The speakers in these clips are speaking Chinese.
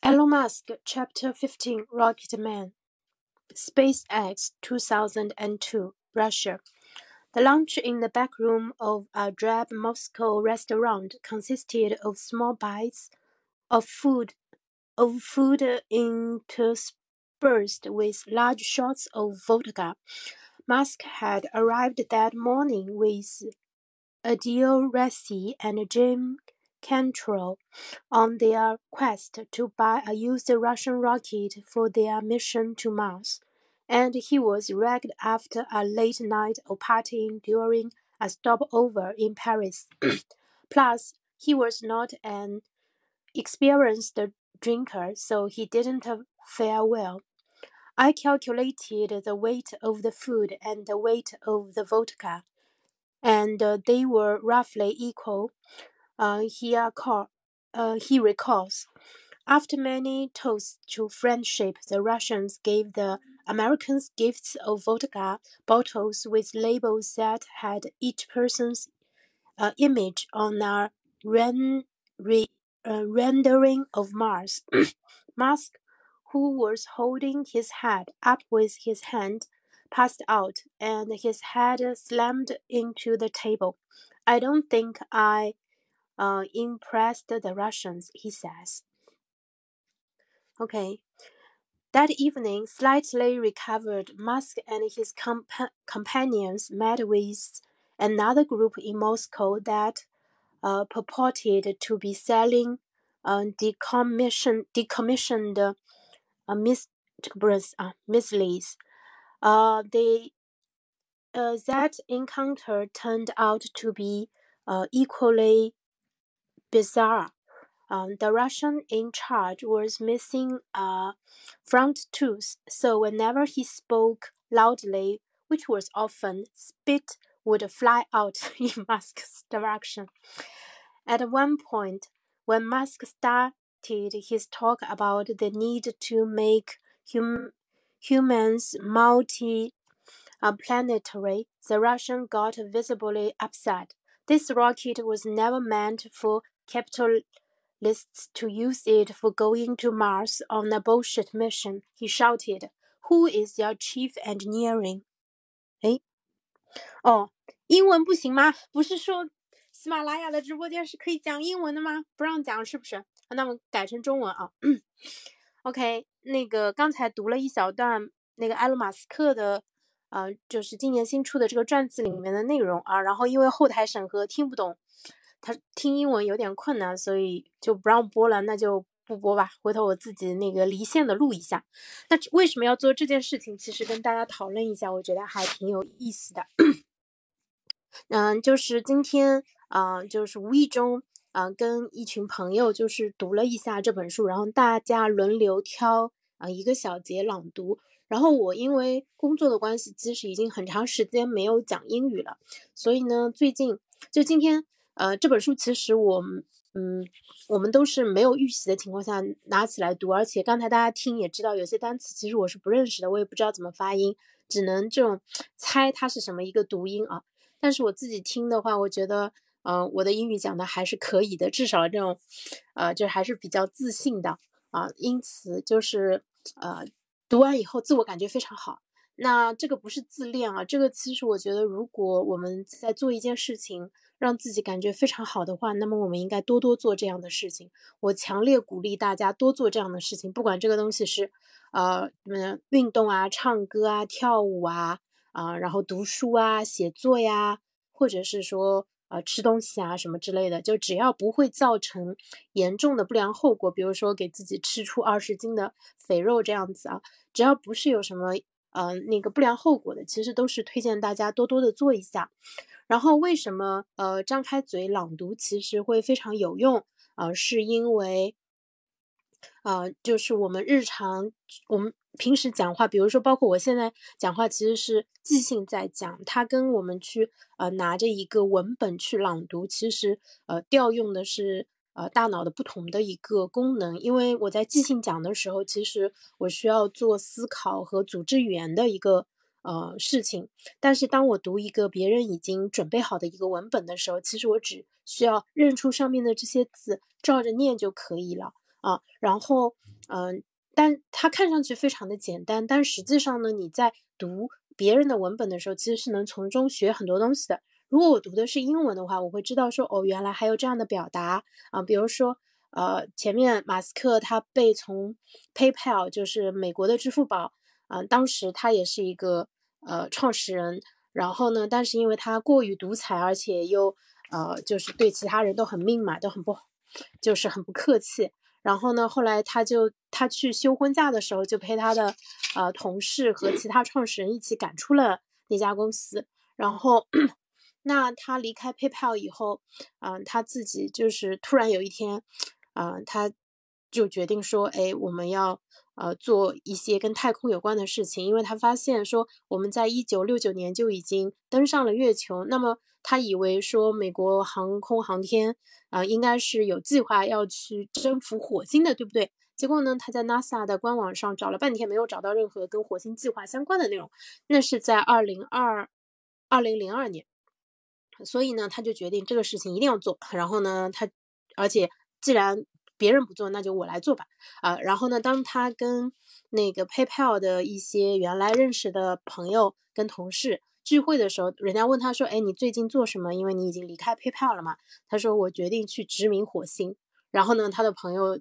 Elon Musk, Chapter 15 Rocket Man, SpaceX 2002, Russia. The lunch in the back room of a drab Moscow restaurant consisted of small bites of food, of food interspersed with large shots of vodka. Musk had arrived that morning with Adil Resi and Jim Cantrell on their quest to buy a used Russian rocket for their mission to Mars, and he was wrecked after a late night of partying during a stopover in Paris. Plus, he was not an experienced drinker, so he didn't fare well. I calculated the weight of the food and the weight of the vodka, and uh, they were roughly equal. Uh, he, uh, he recalls. After many toasts to friendship, the Russians gave the Americans gifts of vodka bottles with labels that had each person's uh, image on a ren re rendering of Mars. Musk, who was holding his head up with his hand, passed out, and his head slammed into the table. I don't think I uh, impressed the Russians, he says. Okay. That evening, slightly recovered, Musk and his compa companions met with another group in Moscow that uh, purported to be selling uh, decommissioned, decommissioned uh, mis uh, missiles. Uh, uh, that encounter turned out to be uh, equally bizarre. Um, the Russian in charge was missing a front tooth, so whenever he spoke loudly, which was often, spit would fly out in Musk's direction. At one point, when Musk started his talk about the need to make hum humans multi planetary, the Russian got visibly upset. This rocket was never meant for capitalists to use it for going to Mars on a bullshit mission. He shouted, Who is your chief engineering? 哎，哦，英文不行吗？不是说喜马拉雅的直播间是可以讲英文的吗？不让讲是不是？那我改成中文啊。OK，那个刚才读了一小段那个埃隆马斯克的，呃，就是今年新出的这个传记里面的内容啊。然后因为后台审核听不懂，他听英文有点困难，所以就不让播了。那就不播吧，回头我自己那个离线的录一下。那为什么要做这件事情？其实跟大家讨论一下，我觉得还挺有意思的。嗯，就是今天。啊，就是无意中啊，跟一群朋友就是读了一下这本书，然后大家轮流挑啊一个小节朗读。然后我因为工作的关系，其实已经很长时间没有讲英语了，所以呢，最近就今天呃这本书其实我嗯我们都是没有预习的情况下拿起来读，而且刚才大家听也知道，有些单词其实我是不认识的，我也不知道怎么发音，只能这种猜它是什么一个读音啊。但是我自己听的话，我觉得。嗯，我的英语讲的还是可以的，至少这种，呃，就还是比较自信的啊。因此就是，呃，读完以后自我感觉非常好。那这个不是自恋啊，这个其实我觉得，如果我们在做一件事情，让自己感觉非常好的话，那么我们应该多多做这样的事情。我强烈鼓励大家多做这样的事情，不管这个东西是，呃，嗯，运动啊、唱歌啊、跳舞啊，啊，然后读书啊、写作呀，或者是说。啊，吃东西啊什么之类的，就只要不会造成严重的不良后果，比如说给自己吃出二十斤的肥肉这样子啊，只要不是有什么呃那个不良后果的，其实都是推荐大家多多的做一下。然后为什么呃张开嘴朗读其实会非常有用啊？是因为啊，就是我们日常我们。平时讲话，比如说，包括我现在讲话，其实是即兴在讲。它跟我们去呃拿着一个文本去朗读，其实呃调用的是呃大脑的不同的一个功能。因为我在即兴讲的时候，其实我需要做思考和组织语言的一个呃事情。但是当我读一个别人已经准备好的一个文本的时候，其实我只需要认出上面的这些字，照着念就可以了。啊。然后，嗯，但它看上去非常的简单，但实际上呢，你在读别人的文本的时候，其实是能从中学很多东西的。如果我读的是英文的话，我会知道说，哦，原来还有这样的表达啊，比如说，呃，前面马斯克他被从 PayPal 就是美国的支付宝啊，当时他也是一个呃创始人，然后呢，但是因为他过于独裁，而且又呃就是对其他人都很命嘛，都很不，就是很不客气。然后呢，后来他就他去休婚假的时候，就陪他的呃同事和其他创始人一起赶出了那家公司，然后。那他离开 PayPal 以后，嗯，他自己就是突然有一天，啊，他就决定说，哎，我们要呃做一些跟太空有关的事情，因为他发现说我们在一九六九年就已经登上了月球，那么他以为说美国航空航天啊应该是有计划要去征服火星的，对不对？结果呢，他在 NASA 的官网上找了半天，没有找到任何跟火星计划相关的内容。那是在二零二二零零二年。所以呢，他就决定这个事情一定要做。然后呢，他，而且既然别人不做，那就我来做吧。啊，然后呢，当他跟那个 PayPal 的一些原来认识的朋友跟同事聚会的时候，人家问他说：“哎，你最近做什么？因为你已经离开 PayPal 了嘛。”他说：“我决定去殖民火星。”然后呢，他的朋友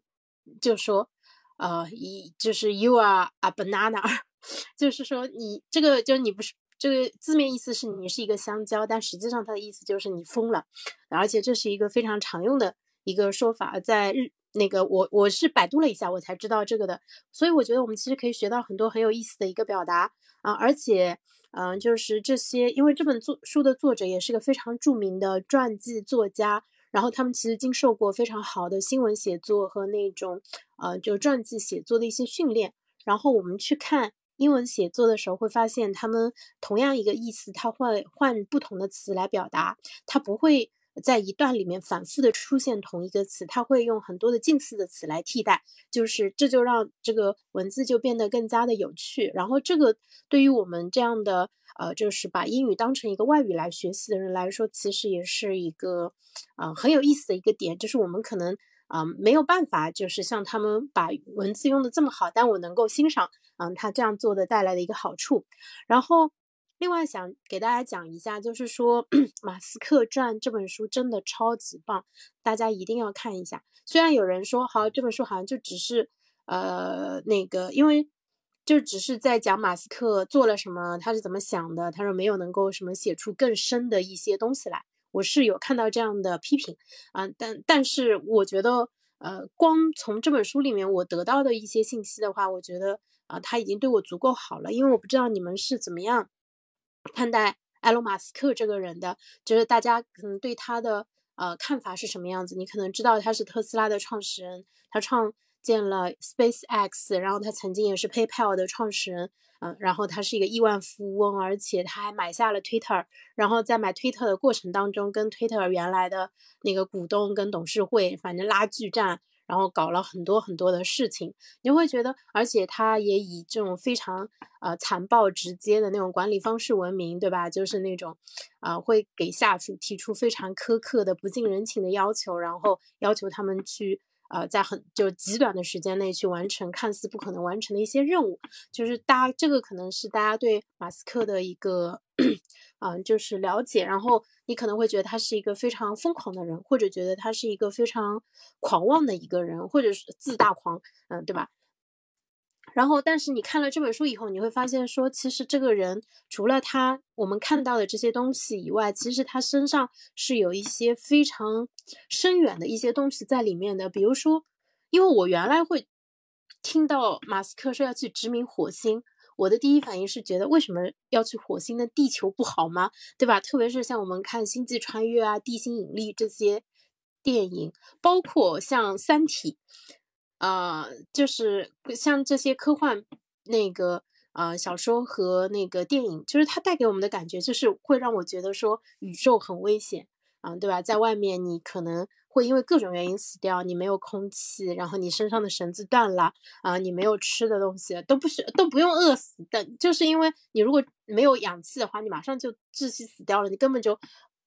就说：“呃，一就是 You are a banana，就是说你这个就你不是。”这个字面意思是你是一个香蕉，但实际上它的意思就是你疯了，而且这是一个非常常用的一个说法，在日那个我我是百度了一下，我才知道这个的，所以我觉得我们其实可以学到很多很有意思的一个表达啊，而且嗯，就是这些，因为这本作书的作者也是个非常著名的传记作家，然后他们其实经受过非常好的新闻写作和那种呃就传记写作的一些训练，然后我们去看。英文写作的时候会发现，他们同样一个意思，他会换不同的词来表达，他不会在一段里面反复的出现同一个词，他会用很多的近似的词来替代，就是这就让这个文字就变得更加的有趣。然后这个对于我们这样的呃，就是把英语当成一个外语来学习的人来说，其实也是一个呃很有意思的一个点，就是我们可能。啊，没有办法，就是像他们把文字用的这么好，但我能够欣赏，嗯，他这样做的带来的一个好处。然后，另外想给大家讲一下，就是说《马斯克传》这本书真的超级棒，大家一定要看一下。虽然有人说，好，这本书好像就只是，呃，那个，因为就只是在讲马斯克做了什么，他是怎么想的，他说没有能够什么写出更深的一些东西来。我是有看到这样的批评啊，但但是我觉得，呃，光从这本书里面我得到的一些信息的话，我觉得啊，他已经对我足够好了。因为我不知道你们是怎么样看待埃隆·马斯克这个人的，就是大家可能对他的呃看法是什么样子。你可能知道他是特斯拉的创始人，他创建了 SpaceX，然后他曾经也是 PayPal 的创始人。嗯，然后他是一个亿万富翁，而且他还买下了 Twitter，然后在买 Twitter 的过程当中，跟 Twitter 原来的那个股东跟董事会，反正拉锯战，然后搞了很多很多的事情。你会觉得，而且他也以这种非常呃残暴直接的那种管理方式闻名，对吧？就是那种啊，会给下属提出非常苛刻的、不近人情的要求，然后要求他们去。呃，在很就极短的时间内去完成看似不可能完成的一些任务，就是大家这个可能是大家对马斯克的一个，嗯，就是了解。然后你可能会觉得他是一个非常疯狂的人，或者觉得他是一个非常狂妄的一个人，或者是自大狂，嗯，对吧？然后，但是你看了这本书以后，你会发现说，其实这个人除了他我们看到的这些东西以外，其实他身上是有一些非常深远的一些东西在里面的。比如说，因为我原来会听到马斯克说要去殖民火星，我的第一反应是觉得为什么要去火星的地球不好吗？对吧？特别是像我们看《星际穿越》啊、《地心引力》这些电影，包括像《三体》。呃，就是像这些科幻那个呃小说和那个电影，就是它带给我们的感觉，就是会让我觉得说宇宙很危险啊，对吧？在外面你可能会因为各种原因死掉，你没有空气，然后你身上的绳子断了啊，你没有吃的东西，都不是都不用饿死的，就是因为你如果没有氧气的话，你马上就窒息死掉了，你根本就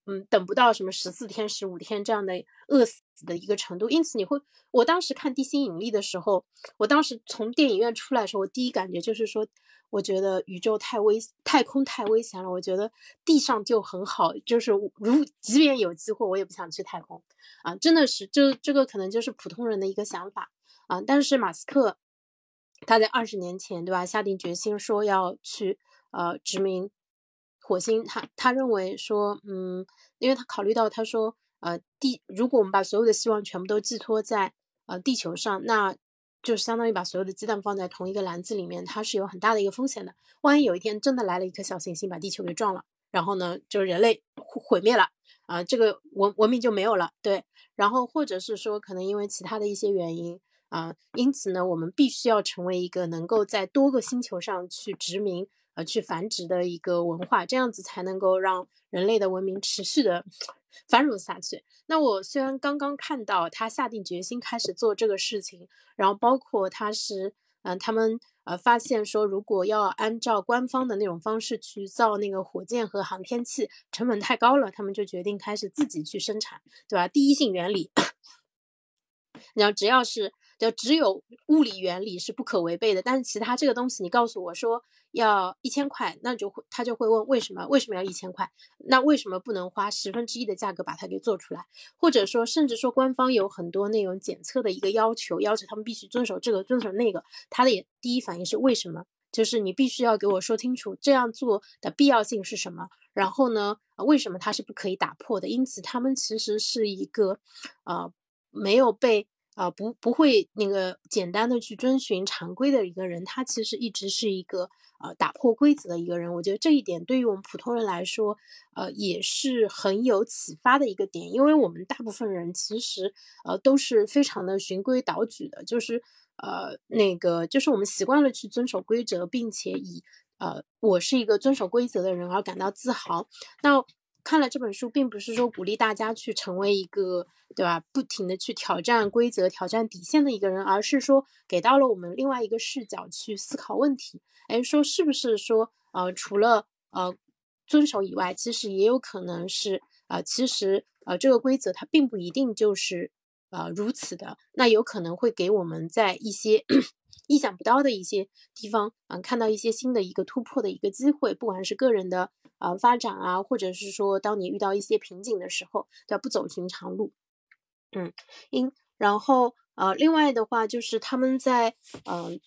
嗯，等不到什么十四天、十五天这样的饿死的一个程度。因此，你会，我当时看《地心引力》的时候，我当时从电影院出来的时候，我第一感觉就是说，我觉得宇宙太危，太空太危险了。我觉得地上就很好，就是如即便有机会，我也不想去太空啊！真的是，这这个可能就是普通人的一个想法啊。但是马斯克他在二十年前，对吧，下定决心说要去呃殖民。火星，他他认为说，嗯，因为他考虑到，他说，呃，地，如果我们把所有的希望全部都寄托在呃地球上，那就相当于把所有的鸡蛋放在同一个篮子里面，它是有很大的一个风险的。万一有一天真的来了一颗小行星把地球给撞了，然后呢，就人类毁灭了啊，这个文文明就没有了，对。然后或者是说，可能因为其他的一些原因啊，因此呢，我们必须要成为一个能够在多个星球上去殖民。去繁殖的一个文化，这样子才能够让人类的文明持续的 繁荣下去。那我虽然刚刚看到他下定决心开始做这个事情，然后包括他是，嗯，他们呃发现说，如果要按照官方的那种方式去造那个火箭和航天器，成本太高了，他们就决定开始自己去生产，对吧？第一性原理，然后只要是。就只有物理原理是不可违背的，但是其他这个东西，你告诉我说要一千块，那就会他就会问为什么？为什么要一千块？那为什么不能花十分之一的价格把它给做出来？或者说，甚至说官方有很多那种检测的一个要求，要求他们必须遵守这个遵守那个，他的第一反应是为什么？就是你必须要给我说清楚这样做的必要性是什么？然后呢，为什么它是不可以打破的？因此，他们其实是一个呃没有被。啊，不不会那个简单的去遵循常规的一个人，他其实一直是一个呃打破规则的一个人。我觉得这一点对于我们普通人来说，呃也是很有启发的一个点，因为我们大部分人其实呃都是非常的循规蹈矩的，就是呃那个就是我们习惯了去遵守规则，并且以呃我是一个遵守规则的人而感到自豪。那看了这本书，并不是说鼓励大家去成为一个。对吧？不停的去挑战规则、挑战底线的一个人，而是说给到了我们另外一个视角去思考问题。哎，说是不是说，呃，除了呃遵守以外，其实也有可能是，呃，其实呃这个规则它并不一定就是呃如此的。那有可能会给我们在一些意想不到的一些地方，嗯，看到一些新的一个突破的一个机会，不管是个人的呃发展啊，或者是说当你遇到一些瓶颈的时候，对吧？不走寻常路。嗯，因然后呃，另外的话就是他们在嗯，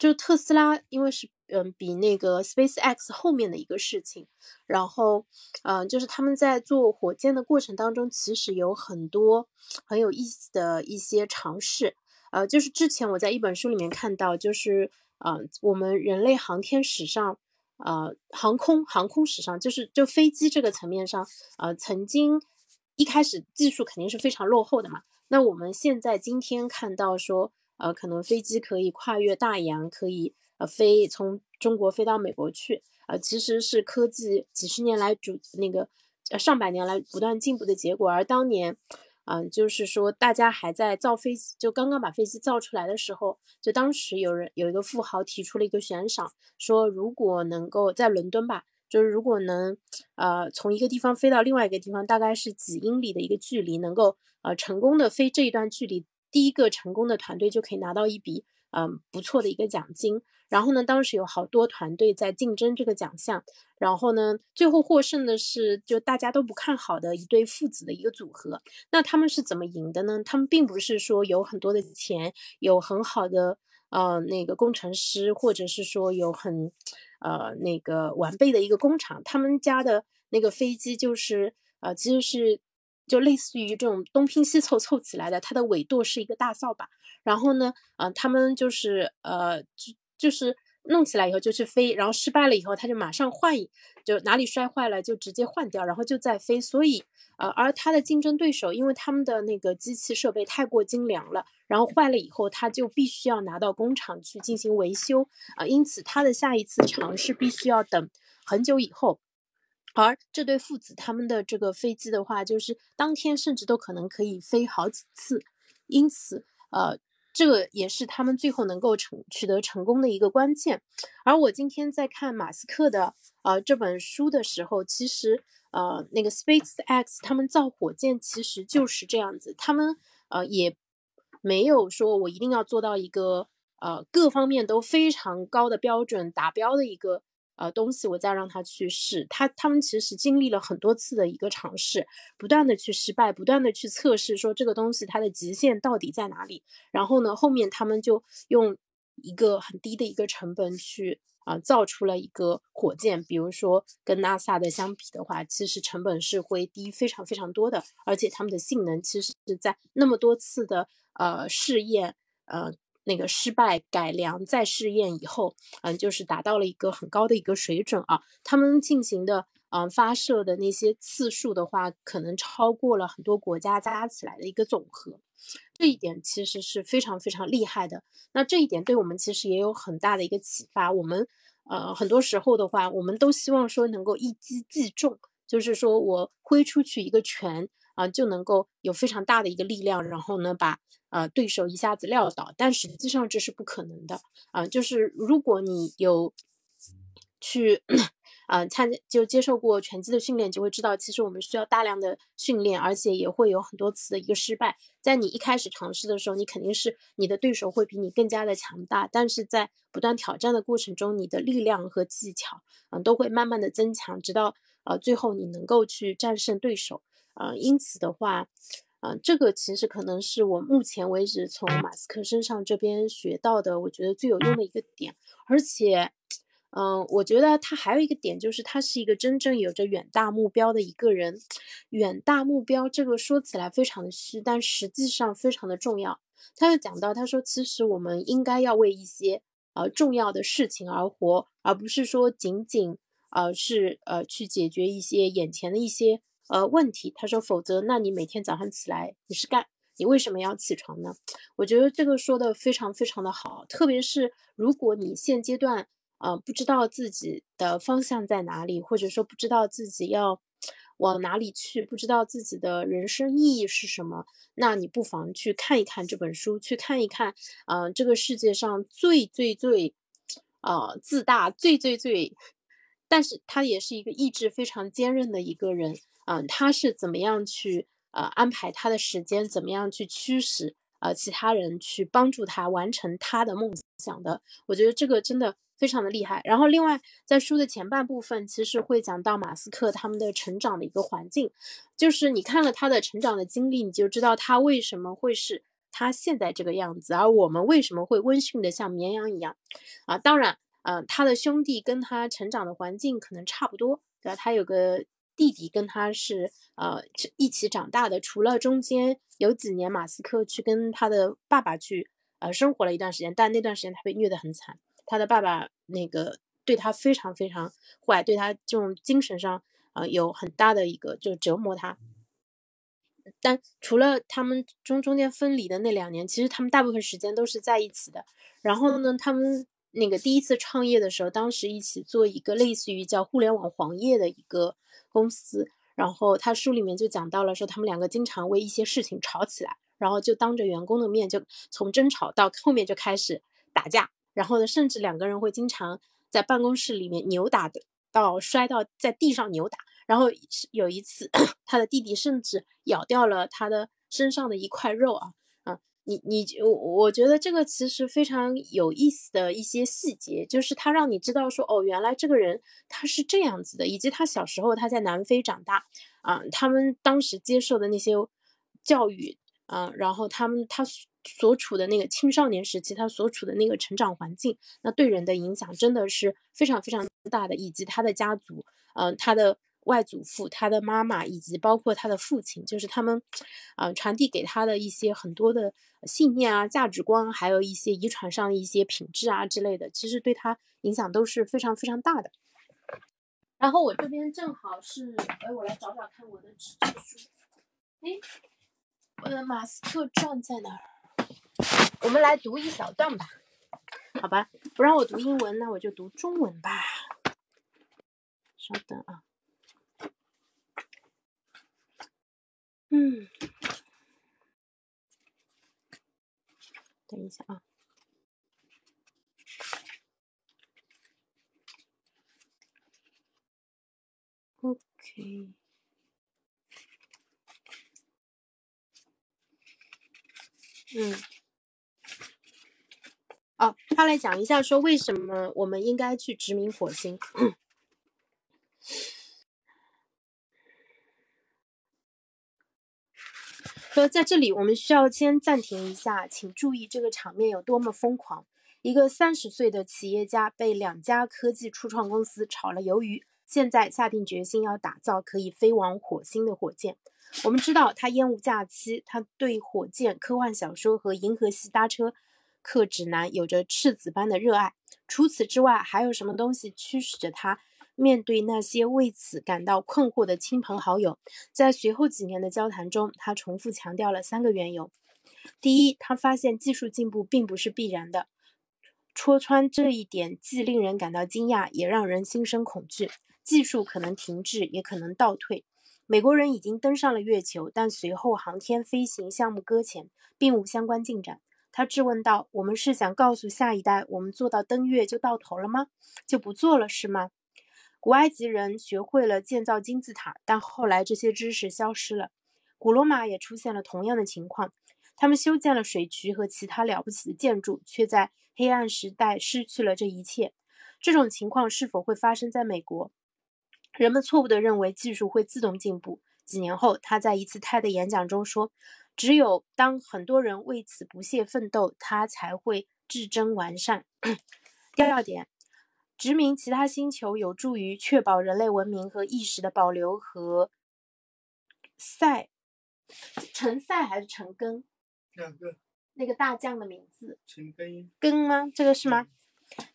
就特斯拉，因为是嗯比那个 Space X 后面的一个事情，然后嗯，就是他们在做火箭的过程当中，其实有很多很有意思的一些尝试，呃，就是之前我在一本书里面看到，就是嗯，我们人类航天史上，呃，航空航空史上，就是就飞机这个层面上，呃，曾经。一开始技术肯定是非常落后的嘛，那我们现在今天看到说，呃，可能飞机可以跨越大洋，可以呃飞从中国飞到美国去，呃，其实是科技几十年来主那个呃上百年来不断进步的结果。而当年，嗯，就是说大家还在造飞机，就刚刚把飞机造出来的时候，就当时有人有一个富豪提出了一个悬赏，说如果能够在伦敦吧。就是如果能，呃，从一个地方飞到另外一个地方，大概是几英里的一个距离，能够呃成功的飞这一段距离，第一个成功的团队就可以拿到一笔嗯不错的一个奖金。然后呢，当时有好多团队在竞争这个奖项，然后呢，最后获胜的是就大家都不看好的一对父子的一个组合。那他们是怎么赢的呢？他们并不是说有很多的钱，有很好的呃那个工程师，或者是说有很。呃，那个完备的一个工厂，他们家的那个飞机就是呃，其实是就类似于这种东拼西凑凑起来的。它的尾舵是一个大扫把，然后呢，呃，他们就是呃，就就是弄起来以后就去飞，然后失败了以后，他就马上换，就哪里摔坏了就直接换掉，然后就再飞。所以。呃，而他的竞争对手，因为他们的那个机器设备太过精良了，然后坏了以后，他就必须要拿到工厂去进行维修啊，因此他的下一次尝试必须要等很久以后。而这对父子他们的这个飞机的话，就是当天甚至都可能可以飞好几次，因此，呃，这个也是他们最后能够成取得成功的一个关键。而我今天在看马斯克的呃这本书的时候，其实呃那个 SpaceX 他们造火箭其实就是这样子，他们呃也没有说我一定要做到一个呃各方面都非常高的标准达标的一个。呃，东西我再让他去试，他他们其实经历了很多次的一个尝试，不断的去失败，不断的去测试，说这个东西它的极限到底在哪里。然后呢，后面他们就用一个很低的一个成本去啊造出了一个火箭。比如说跟 NASA 的相比的话，其实成本是会低非常非常多的，而且他们的性能其实是在那么多次的呃试验呃。那个失败改良再试验以后，嗯，就是达到了一个很高的一个水准啊。他们进行的，嗯，发射的那些次数的话，可能超过了很多国家加起来的一个总和。这一点其实是非常非常厉害的。那这一点对我们其实也有很大的一个启发。我们，呃，很多时候的话，我们都希望说能够一击即中，就是说我挥出去一个拳。啊，就能够有非常大的一个力量，然后呢，把呃对手一下子撂倒。但实际上这是不可能的啊！就是如果你有去啊参就接受过拳击的训练，就会知道，其实我们需要大量的训练，而且也会有很多次的一个失败。在你一开始尝试的时候，你肯定是你的对手会比你更加的强大，但是在不断挑战的过程中，你的力量和技巧嗯都会慢慢的增强，直到呃最后你能够去战胜对手。啊，因此的话，啊，这个其实可能是我目前为止从马斯克身上这边学到的，我觉得最有用的一个点。而且，嗯，我觉得他还有一个点，就是他是一个真正有着远大目标的一个人。远大目标这个说起来非常的虚，但实际上非常的重要。他就讲到，他说，其实我们应该要为一些呃重要的事情而活，而不是说仅仅呃是呃去解决一些眼前的一些。呃，问题，他说，否则，那你每天早上起来你是干，你为什么要起床呢？我觉得这个说的非常非常的好，特别是如果你现阶段呃不知道自己的方向在哪里，或者说不知道自己要往哪里去，不知道自己的人生意义是什么，那你不妨去看一看这本书，去看一看，嗯，这个世界上最最最，呃，自大最最最，但是他也是一个意志非常坚韧的一个人。嗯，他是怎么样去呃安排他的时间，怎么样去驱使呃其他人去帮助他完成他的梦想的？我觉得这个真的非常的厉害。然后另外在书的前半部分，其实会讲到马斯克他们的成长的一个环境，就是你看了他的成长的经历，你就知道他为什么会是他现在这个样子，而我们为什么会温驯的像绵羊一样啊？当然，嗯，他的兄弟跟他成长的环境可能差不多，对吧？他有个。弟弟跟他是呃一起长大的，除了中间有几年马斯克去跟他的爸爸去呃生活了一段时间，但那段时间他被虐得很惨，他的爸爸那个对他非常非常坏，对他这种精神上啊有很大的一个就折磨他。但除了他们中中间分离的那两年，其实他们大部分时间都是在一起的。然后呢，他们那个第一次创业的时候，当时一起做一个类似于叫互联网黄页的一个。公司，然后他书里面就讲到了，说他们两个经常为一些事情吵起来，然后就当着员工的面，就从争吵到后面就开始打架，然后呢，甚至两个人会经常在办公室里面扭打的，到摔到在地上扭打，然后有一次 他的弟弟甚至咬掉了他的身上的一块肉啊。你你我我觉得这个其实非常有意思的一些细节，就是他让你知道说哦，原来这个人他是这样子的，以及他小时候他在南非长大啊，他们当时接受的那些教育啊，然后他们他所处的那个青少年时期，他所处的那个成长环境，那对人的影响真的是非常非常大的，以及他的家族，嗯，他的。外祖父、他的妈妈以及包括他的父亲，就是他们，啊，传递给他的一些很多的信念啊、价值观，还有一些遗传上的一些品质啊之类的，其实对他影响都是非常非常大的。然后我这边正好是，哎，我来找找看我的纸质书。哎，我的马斯克传在哪儿？我们来读一小段吧。好吧，不让我读英文，那我就读中文吧。稍等啊。嗯，等一下啊。OK，嗯，哦，他来讲一下说为什么我们应该去殖民火星。说在这里，我们需要先暂停一下，请注意这个场面有多么疯狂。一个三十岁的企业家被两家科技初创公司炒了鱿鱼，现在下定决心要打造可以飞往火星的火箭。我们知道他厌恶假期，他对火箭、科幻小说和银河系搭车客指南有着赤子般的热爱。除此之外，还有什么东西驱使着他？面对那些为此感到困惑的亲朋好友，在随后几年的交谈中，他重复强调了三个缘由：第一，他发现技术进步并不是必然的；戳穿这一点既令人感到惊讶，也让人心生恐惧。技术可能停滞，也可能倒退。美国人已经登上了月球，但随后航天飞行项目搁浅，并无相关进展。他质问道：“我们是想告诉下一代，我们做到登月就到头了吗？就不做了是吗？”古埃及人学会了建造金字塔，但后来这些知识消失了。古罗马也出现了同样的情况，他们修建了水渠和其他了不起的建筑，却在黑暗时代失去了这一切。这种情况是否会发生在美国？人们错误地认为技术会自动进步。几年后，他在一次泰的演讲中说：“只有当很多人为此不懈奋斗，它才会至臻完善。”第二点。殖民其他星球有助于确保人类文明和意识的保留和赛陈赛还是陈根？两个。那个大将的名字？陈根。根吗？这个是吗？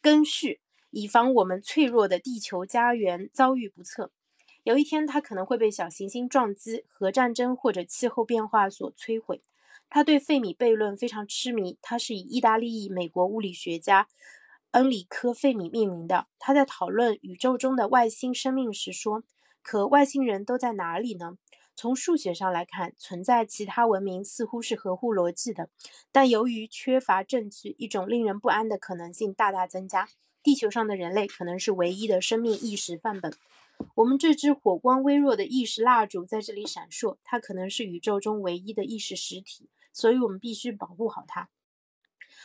根续，以防我们脆弱的地球家园遭遇不测。有一天，它可能会被小行星撞击、核战争或者气候变化所摧毁。他对费米悖论非常痴迷，他是以意大利裔美国物理学家。恩里科·费米命名的。他在讨论宇宙中的外星生命时说：“可外星人都在哪里呢？从数学上来看，存在其他文明似乎是合乎逻辑的，但由于缺乏证据，一种令人不安的可能性大大增加。地球上的人类可能是唯一的生命意识范本。我们这支火光微弱的意识蜡烛在这里闪烁，它可能是宇宙中唯一的意识实体，所以我们必须保护好它。”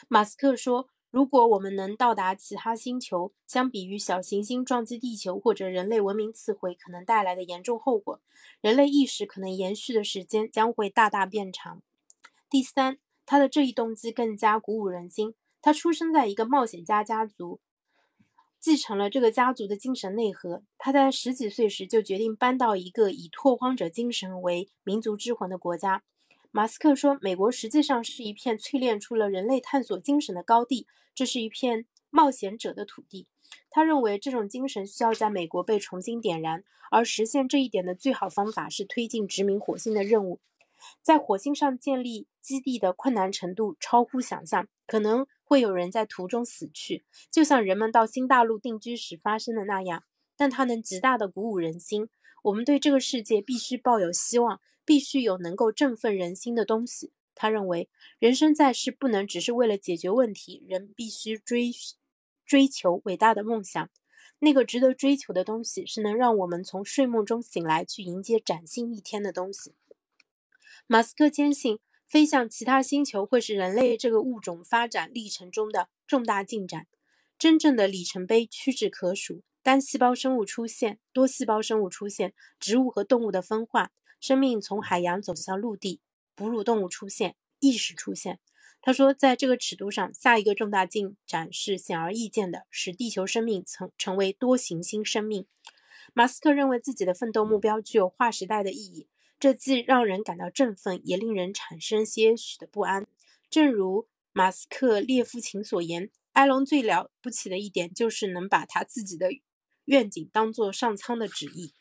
马斯克说。如果我们能到达其他星球，相比于小行星撞击地球或者人类文明刺毁可能带来的严重后果，人类意识可能延续的时间将会大大变长。第三，他的这一动机更加鼓舞人心。他出生在一个冒险家家族，继承了这个家族的精神内核。他在十几岁时就决定搬到一个以拓荒者精神为民族之魂的国家。马斯克说：“美国实际上是一片淬炼出了人类探索精神的高地。”这是一片冒险者的土地。他认为这种精神需要在美国被重新点燃，而实现这一点的最好方法是推进殖民火星的任务。在火星上建立基地的困难程度超乎想象，可能会有人在途中死去，就像人们到新大陆定居时发生的那样。但它能极大地鼓舞人心。我们对这个世界必须抱有希望，必须有能够振奋人心的东西。他认为，人生在世不能只是为了解决问题，人必须追追求伟大的梦想。那个值得追求的东西，是能让我们从睡梦中醒来，去迎接崭新一天的东西。马斯克坚信，飞向其他星球会是人类这个物种发展历程中的重大进展。真正的里程碑屈指可数：单细胞生物出现，多细胞生物出现，植物和动物的分化，生命从海洋走向陆地。哺乳动物出现，意识出现。他说，在这个尺度上，下一个重大进展是显而易见的，使地球生命曾成为多行星生命。马斯克认为自己的奋斗目标具有划时代的意义，这既让人感到振奋，也令人产生些许的不安。正如马斯克列夫琴所言，埃隆最了不起的一点就是能把他自己的愿景当作上苍的旨意。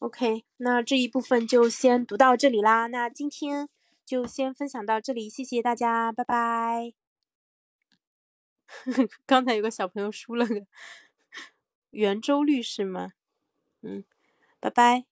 OK，那这一部分就先读到这里啦。那今天就先分享到这里，谢谢大家，拜拜。刚才有个小朋友输了个圆周率是吗？嗯，拜拜。